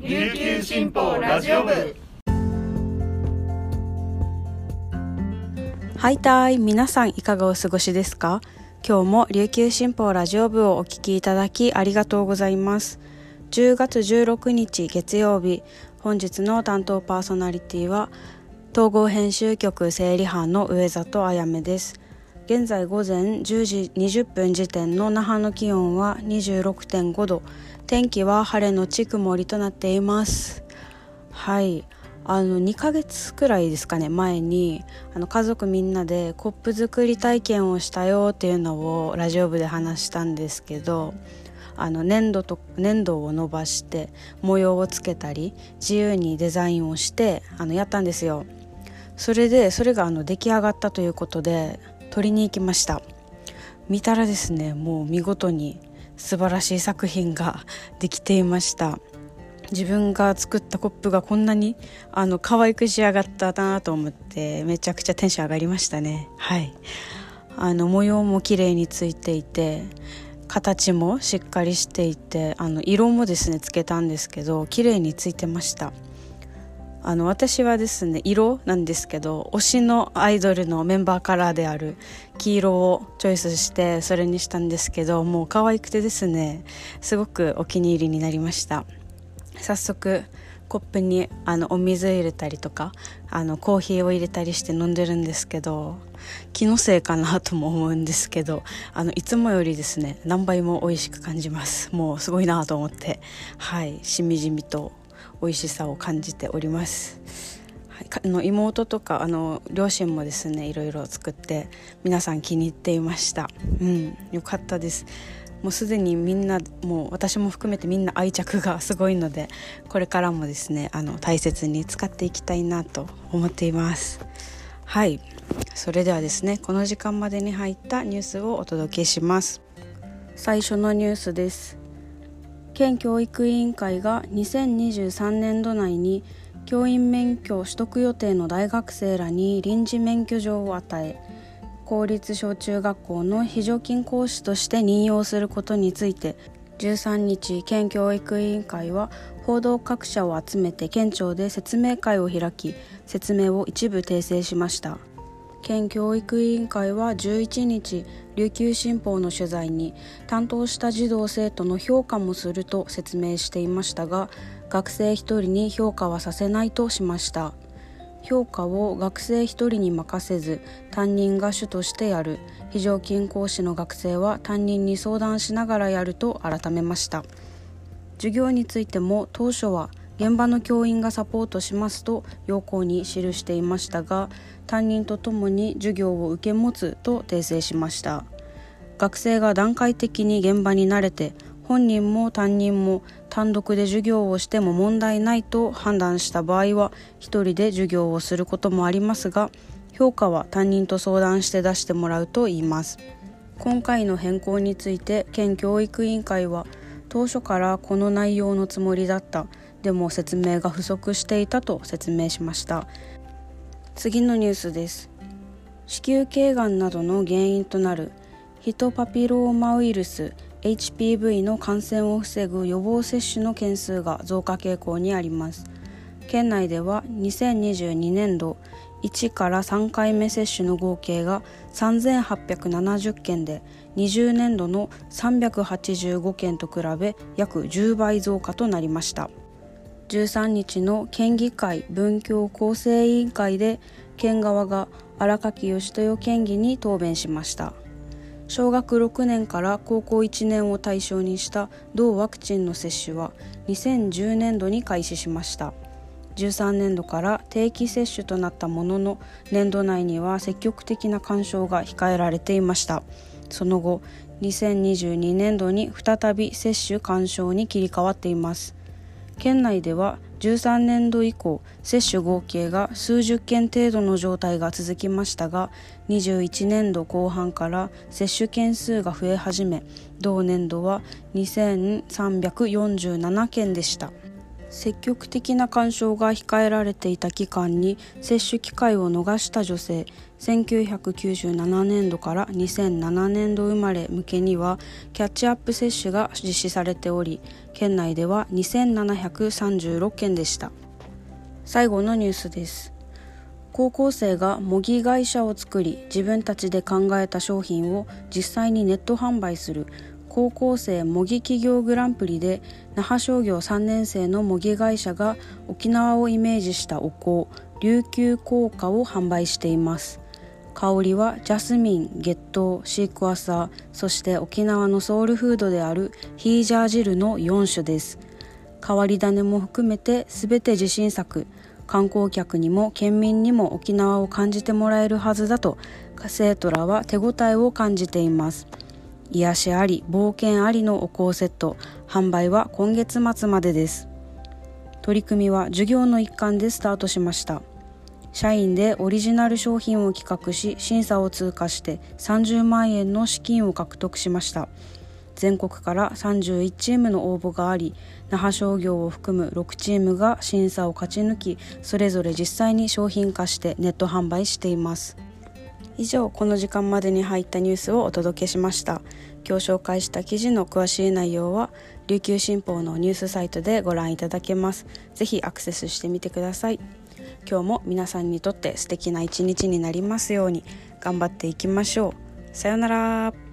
琉球新報ラジオ部。はいたい皆さんいかがお過ごしですか？今日も琉球新報ラジオ部をお聞きいただきありがとうございます。10月16日月曜日本日の担当パーソナリティは統合編集局整理班の上里あやめです。現在午前10時20分時点の那覇の気温は26.5度。天気は晴れのち曇りとなっています。はい。あの2ヶ月くらいですかね前にあの家族みんなでコップ作り体験をしたよっていうのをラジオ部で話したんですけどあの粘土と粘土を伸ばして模様をつけたり自由にデザインをしてあのやったんですよ。それでそれがあの出来上がったということで撮りに行きました。見たらですねもう見事に素晴らしい作品ができていました。自分が作ったコップがこんなにあの可愛く仕上がったなと思ってめちゃくちゃテンション上がりましたね。はい。あの模様も綺麗についていて形もしっかりしていてあの色もですねつけたんですけど綺麗についてました。あの私はですね色なんですけど推しのアイドルのメンバーカラーである黄色をチョイスしてそれにしたんですけどもう可愛くてですねすごくお気に入りになりました。早速コップにあのお水入れたりとかあのコーヒーを入れたりして飲んでるんですけど気のせいかなとも思うんですけどあのいつもよりですね何倍も美味しく感じます。もうすごいなと思ってはいしみじみと美味しさを感じております。はい、あの妹とかあの両親もですねいろいろ作って皆さん気に入っていました。うん。よかったです。もうすでにみんなもう私も含めてみんな愛着がすごいのでこれからもですねあの大切に使っていきたいなと思っています。はい。それではですねこの時間までに入ったニュースをお届けします。最初のニュースです。県教育委員会が2023年度内に教員免許取得予定の大学生らに臨時免許状を与え公立小中学校の非常勤講師として任用することについて13日県教育委員会は報道各社を集めて県庁で説明会を開き説明を一部訂正しました。県教育委員会は11日琉球新報の取材に担当した児童生徒の評価もすると説明していましたが学生1人に評価はさせないとしました。評価を学生1人に任せず担任が主としてやる。非常勤講師の学生は担任に相談しながらやると改めました。授業についても当初は現場の教員がサポートしますと要項に記していましたが担任とともに授業を受け持つと訂正しました。学生が段階的に現場に慣れて本人も担任も単独で授業をしても問題ないと判断した場合は1人で授業をすることもありますが評価は担任と相談して出してもらうといいます。今回の変更について県教育委員会は当初からこの内容のつもりだった。でも説明が不足していたと説明しました。次のニュースです。子宮頸がんなどの原因となるヒトパピローマウイルス HPV の感染を防ぐ予防接種の件数が増加傾向にあります。県内では2022年度1から3回目接種の合計が3870件で20年度の385件と比べ約10倍増加となりました。13日の県議会文教構成委員会で県側が荒垣義豊県議に答弁しました。小学6年から高校1年を対象にした同ワクチンの接種は2010年度に開始しました。13年度から定期接種となったものの年度内には積極的な干渉が控えられていました。その後2022年度に再び接種干渉に切り替わっています。県内では13年度以降接種合計が数十件程度の状態が続きましたが21年度後半から接種件数が増え始め同年度は2347件でした。積極的な干渉が控えられていた期間に接種機会を逃した女性1997年度から2007年度生まれ向けにはキャッチアップ接種が実施されており県内では2736件でした。最後のニュースです。高校生が模擬会社を作り自分たちで考えた商品を実際にネット販売する高校生模擬企業グランプリで那覇商業3年生の模擬会社が沖縄をイメージしたお香琉球硬貨を販売しています。香りはジャスミン、月桃、シークワーサーそして沖縄のソウルフードであるヒージャー汁の4種です。変わり種も含めて全て自信作。観光客にも県民にも沖縄を感じてもらえるはずだと生徒らは手応えを感じています。癒しあり冒険ありのお香セット。販売は今月末までです。取り組みは授業の一環でスタートしました。社員でオリジナル商品を企画し審査を通過して30万円の資金を獲得しました。全国から31チームの応募があり那覇商業を含む6チームが審査を勝ち抜きそれぞれ実際に商品化してネット販売しています。以上この時間までに入ったニュースをお届けしました。今日紹介した記事の詳しい内容は琉球新報のニュースサイトでご覧いただけます。ぜひアクセスしてみてください。今日も皆さんにとって素敵な一日になりますように。頑張っていきましょう。さようなら。